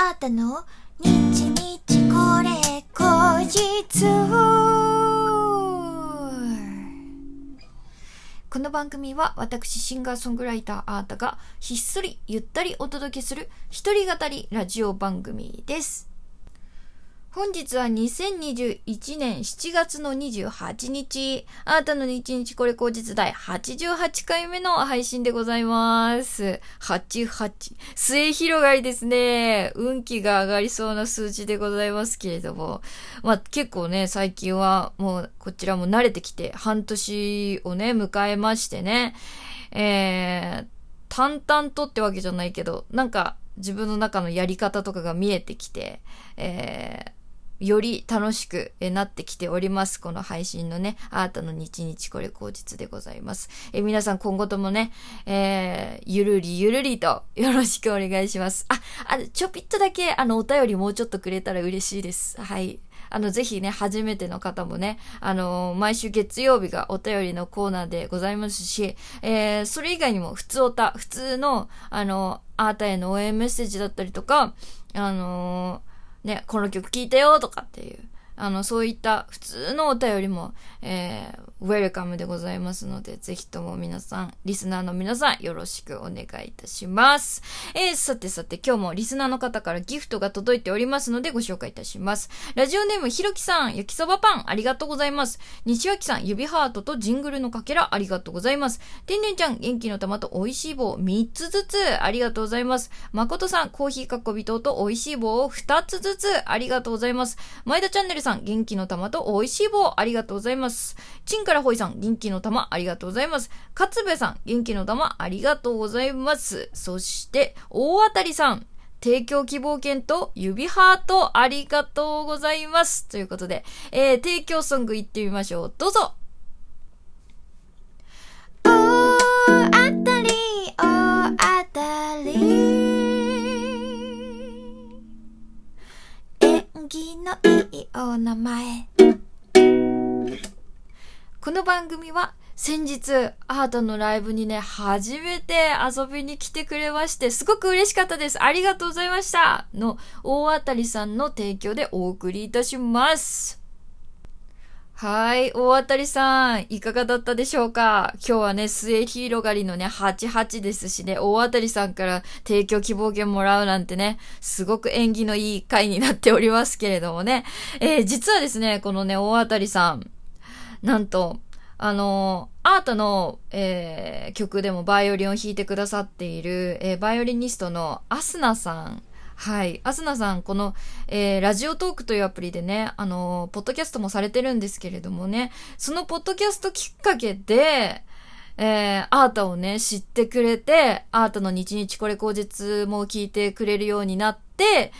あったの？日日これ後日この番組は私シンガーソングライターあーたがひっそりゆったりお届けする一人語りラジオ番組です。本日は2021年7月の28日、あなたの日日これ後日第88回目の配信でございます。88。末広がりですね。運気が上がりそうな数字でございますけれども。まあ結構ね、最近はもうこちらも慣れてきて、半年をね、迎えましてね。えー、淡々とってわけじゃないけど、なんか自分の中のやり方とかが見えてきて、えー、より楽しくなってきております。この配信のね、あーたの日日これ口実でございます。え皆さん今後ともね、えー、ゆるりゆるりとよろしくお願いします。あ、あちょぴっとだけあのお便りもうちょっとくれたら嬉しいです。はい。あの、ぜひね、初めての方もね、あの毎週月曜日がお便りのコーナーでございますし、えー、それ以外にも普通おた、普通の、あの、あーたへの応援メッセージだったりとか、あのね、この曲聴いたよとかっていう、あの、そういった普通のお便りも、えー、ウェルカムでございますので、ぜひとも皆さん、リスナーの皆さん、よろしくお願いいたします。えー、さてさて、今日もリスナーの方からギフトが届いておりますので、ご紹介いたします。ラジオネーム、ひろきさん、焼きそばパン、ありがとうございます。西脇さん、指ハートとジングルのかけら、ありがとうございます。てんねんちゃん、元気の玉と美味しい棒、3つずつ、ありがとうございます。まことさん、コーヒーかっこびとと美味しい棒を2つずつ、ありがとうございます。前田チャンネルさん、元気の玉と美味しい棒、ありがとうございます。ちんからほいさん、元気の玉、ありがとうございます。かつべさん、元気の玉、ありがとうございます。そして、大当たりさん、提供希望券と指ハートありがとうございます。ということで、えー、提供ソングいってみましょう。どうぞ縁起のいいお名前この番組は先日アートのライブにね、初めて遊びに来てくれまして、すごく嬉しかったです。ありがとうございましたの大当たりさんの提供でお送りいたします。はい。大当たりさん、いかがだったでしょうか？今日はね、末広がりのね、88ですしね、大当たりさんから提供希望券もらうなんてね、すごく縁起のいい回になっておりますけれどもね。えー、実はですね、このね、大当たりさん、なんと、あの、アートの、えー、曲でもバイオリンを弾いてくださっている、えー、バイオリニストのアスナさん。はい。アスナさん、この、えー、ラジオトークというアプリでね、あの、ポッドキャストもされてるんですけれどもね、そのポッドキャストきっかけで、えー、アートをね、知ってくれて、アートの日日これ口実も聞いてくれるようになって、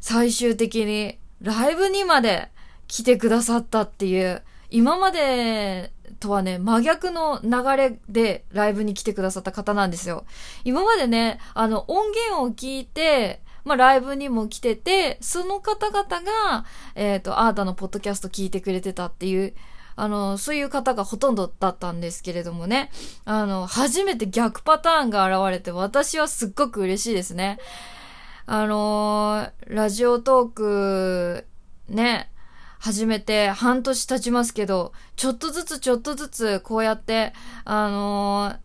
最終的にライブにまで来てくださったっていう、今までとはね、真逆の流れでライブに来てくださった方なんですよ。今までね、あの、音源を聞いて、まあ、ライブにも来てて、その方々が、えっ、ー、と、アータのポッドキャスト聞いてくれてたっていう、あの、そういう方がほとんどだったんですけれどもね、あの、初めて逆パターンが現れて、私はすっごく嬉しいですね。あのラジオトーク、ね、始めて半年経ちますけど、ちょっとずつちょっとずつこうやって、あのー、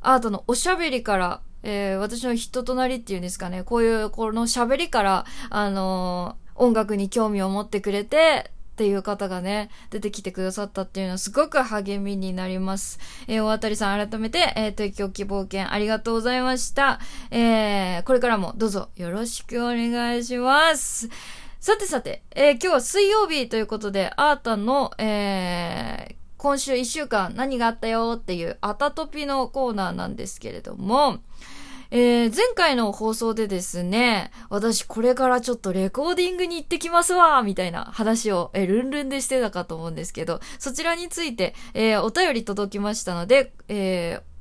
アートのおしゃべりから、えー、私の人となりっていうんですかね、こういうこの喋りから、あのー、音楽に興味を持ってくれて、っていう方がね、出てきてくださったっていうのはすごく励みになります。えー、大当たりさん改めて、えー、提供希望券ありがとうございました。えー、これからもどうぞよろしくお願いします。さてさて、えー、今日は水曜日ということで、アータの、えー、今週1週間何があったよっていうアタトピのコーナーなんですけれども、えー、前回の放送でですね、私これからちょっとレコーディングに行ってきますわみたいな話を、えー、ルンルンでしてたかと思うんですけど、そちらについて、えー、お便り届きましたので、えー、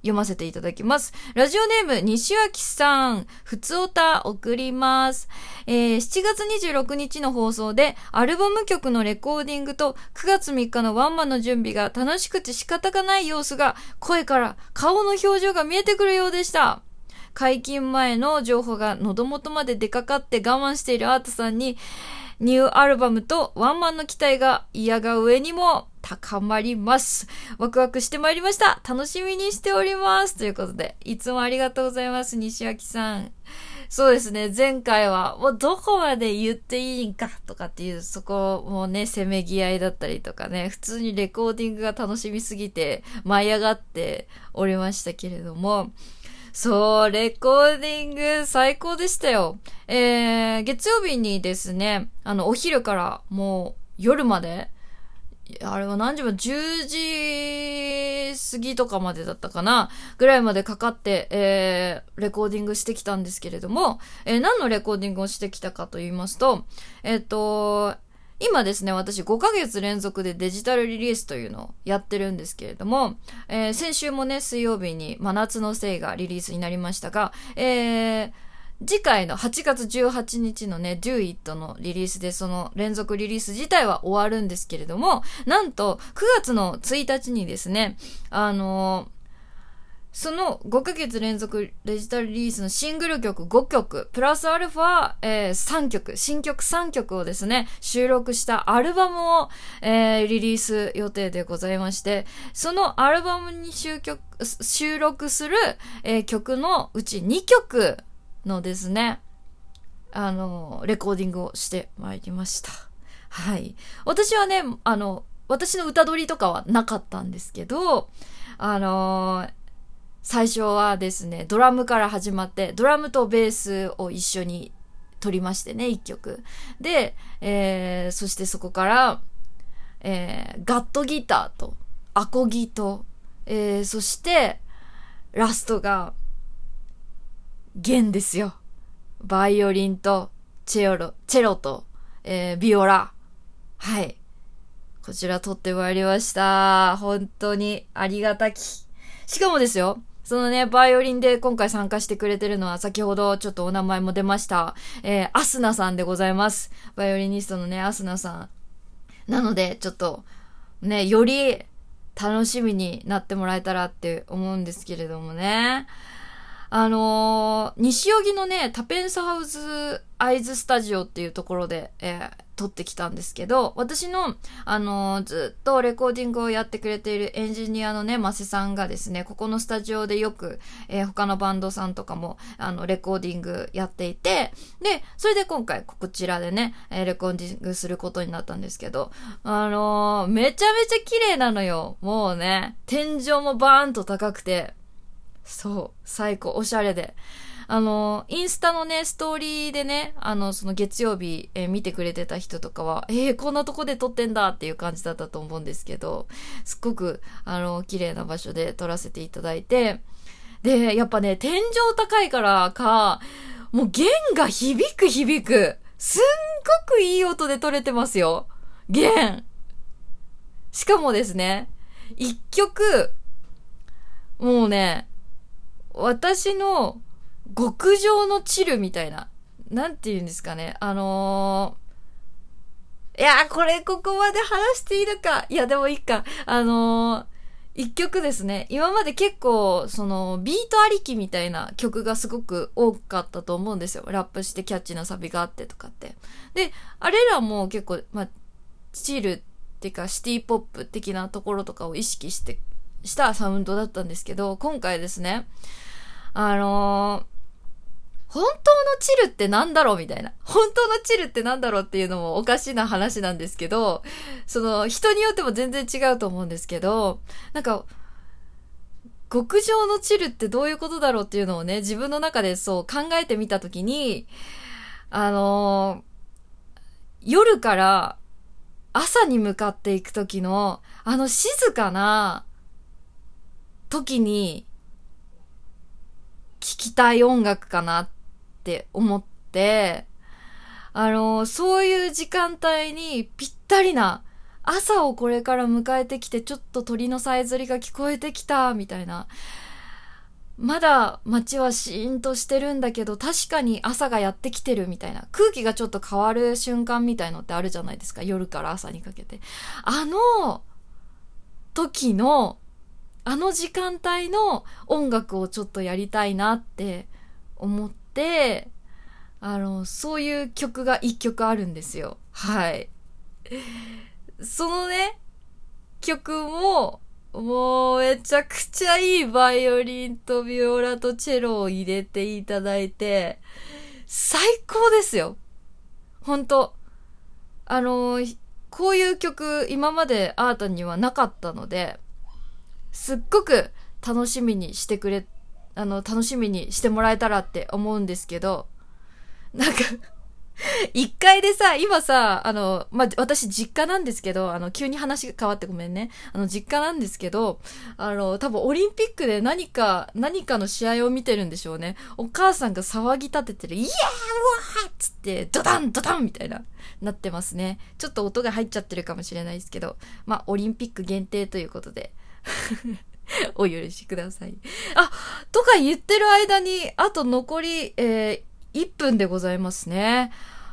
読ませていただきます。ラジオネーム、西脇さん、ふつおた送ります。えー、7月26日の放送で、アルバム曲のレコーディングと9月3日のワンマンの準備が楽しくて仕方がない様子が、声から顔の表情が見えてくるようでした。解禁前の情報が喉元まで出かかって我慢しているアートさんに、ニューアルバムとワンマンの期待が嫌が上にも高まります。ワクワクしてまいりました。楽しみにしております。ということで、いつもありがとうございます、西脇さん。そうですね、前回は、もうどこまで言っていいんかとかっていう、そこもね、せめぎ合いだったりとかね、普通にレコーディングが楽しみすぎて、舞い上がっておりましたけれども、そう、レコーディング最高でしたよ。えー、月曜日にですね、あの、お昼からもう夜まで、あれは何時も10時過ぎとかまでだったかな？ぐらいまでかかって、えー、レコーディングしてきたんですけれども、えー、何のレコーディングをしてきたかと言いますと、えっ、ー、と、今ですね、私5ヶ月連続でデジタルリリースというのをやってるんですけれども、えー、先週もね、水曜日に真夏のせいがリリースになりましたが、えー、次回の8月18日のね、Do It のリリースでその連続リリース自体は終わるんですけれども、なんと9月の1日にですね、あのーその5ヶ月連続デジタルリリースのシングル曲5曲、プラスアルファ、えー、3曲、新曲3曲をですね、収録したアルバムを、えー、リリース予定でございまして、そのアルバムに収曲収録する、えー、曲のうち2曲のですね、あの、レコーディングをしてまいりました。はい。私はね、あの、私の歌取りとかはなかったんですけど、あのー最初はですね、ドラムから始まって、ドラムとベースを一緒に撮りましてね、一曲。で、えー、そしてそこから、えー、ガットギターと、アコギと、えー、そして、ラストが、弦ですよ。バイオリンと、チェロ、チェロと、えー、ビオラ。はい。こちら撮ってまいりました。本当にありがたき。しかもですよ、そのね、バイオリンで今回参加してくれてるのは、先ほどちょっとお名前も出ました、えー、アスナさんでございます。バイオリニストのね、アスナさん。なので、ちょっと、ね、より楽しみになってもらえたらって思うんですけれどもね。あのー、西荻のね、タペンスハウスアイズスタジオっていうところで、えー、撮ってきたんですけど、私の、あのー、ずっとレコーディングをやってくれているエンジニアのね、マセさんがですね、ここのスタジオでよく、えー、他のバンドさんとかも、あの、レコーディングやっていて、で、それで今回こちらでね、えー、レコーディングすることになったんですけど、あのめちゃめちゃ綺麗なのよ。もうね、天井もバーンと高くて、そう、最高、おしゃれで。あの、インスタのね、ストーリーでね、あの、その月曜日、えー、見てくれてた人とかは、えー、こんなとこで撮ってんだっていう感じだったと思うんですけど、すっごく、あの、綺麗な場所で撮らせていただいて、で、やっぱね、天井高いからか、もう弦が響く響く。すんごくいい音で撮れてますよ。弦。しかもですね、一曲、もうね、私の極上のチルみたいな、なんて言うんですかね。あのー、いや、これここまで話していいのか。いや、でもいいか。あのー、一曲ですね。今まで結構、その、ビートありきみたいな曲がすごく多かったと思うんですよ。ラップしてキャッチなサビがあってとかって。で、あれらも結構、まあ、チルっていうか、シティポップ的なところとかを意識してしたサウンドだったんですけど、今回ですね、あのー、本当のチルってなんだろうみたいな。本当のチルってなんだろうっていうのもおかしな話なんですけど、その人によっても全然違うと思うんですけど、なんか、極上のチルってどういうことだろうっていうのをね、自分の中でそう考えてみたときに、あのー、夜から朝に向かっていくときの、あの静かな時に聴きたい音楽かなっって思って、あの、そういう時間帯にぴったりな朝をこれから迎えてきてちょっと鳥のさえずりが聞こえてきたみたいな。まだ街はシーンとしてるんだけど確かに朝がやってきてるみたいな。空気がちょっと変わる瞬間みたいのってあるじゃないですか。夜から朝にかけて。あの時のあの時間帯の音楽をちょっとやりたいなって思って、あの、そういう曲が一曲あるんですよ。はい。そのね、曲も、もうめちゃくちゃいいバイオリンとビオラとチェロを入れていただいて、最高ですよ。ほんと。あの、こういう曲今までアートにはなかったので、すっごく楽しみにしてくれ、あの、楽しみにしてもらえたらって思うんですけど、なんか一回でさ、今さ、あの、まあ、私実家なんですけど、あの、急に話が変わってごめんね。あの、実家なんですけど、あの、多分オリンピックで何か、何かの試合を見てるんでしょうね。お母さんが騒ぎ立ててる、イエーうわーっつって、ドダンドダンみたいな、なってますね。ちょっと音が入っちゃってるかもしれないですけど、まあ、オリンピック限定ということで。お許しください。あ、とか言ってる間に、あと残り、えー、1分でございますね。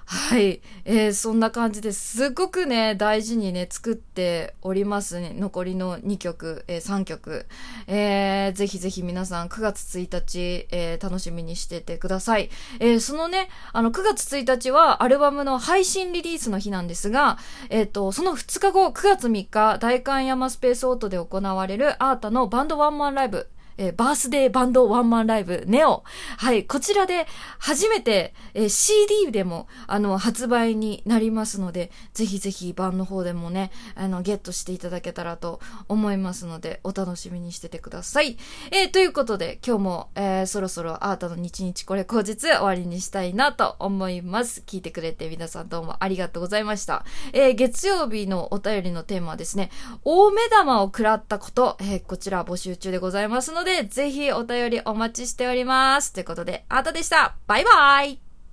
はい。えー、そんな感じですごくね、大事にね、作っておりますね。残りの2曲、えー、3曲。えー、ぜひぜひ皆さん9月1日、えー、楽しみにしててください。えー、そのね、あの、9月1日はアルバムの配信リリースの日なんですが、えっ、ー、と、その2日後、9月3日、大観山スペースオートで行われるアータのバンドワンマンライブ、えー、バースデーバンドワンマンライブ、ネオ。はい、こちらで初めて、えー、CD でも、あの、発売になりますので、ぜひぜひ版の方でもね、あの、ゲットしていただけたらと思いますので、お楽しみにしててください。えー、ということで、今日も、えー、そろそろアートの日々これ後日終わりにしたいなと思います。聞いてくれて皆さんどうもありがとうございました。えー、月曜日のお便りのテーマはですね、大目玉を食らったこと、えー、こちら募集中でございますので、で、ぜひお便りお待ちしております。ということで、あーたでした。バイバイ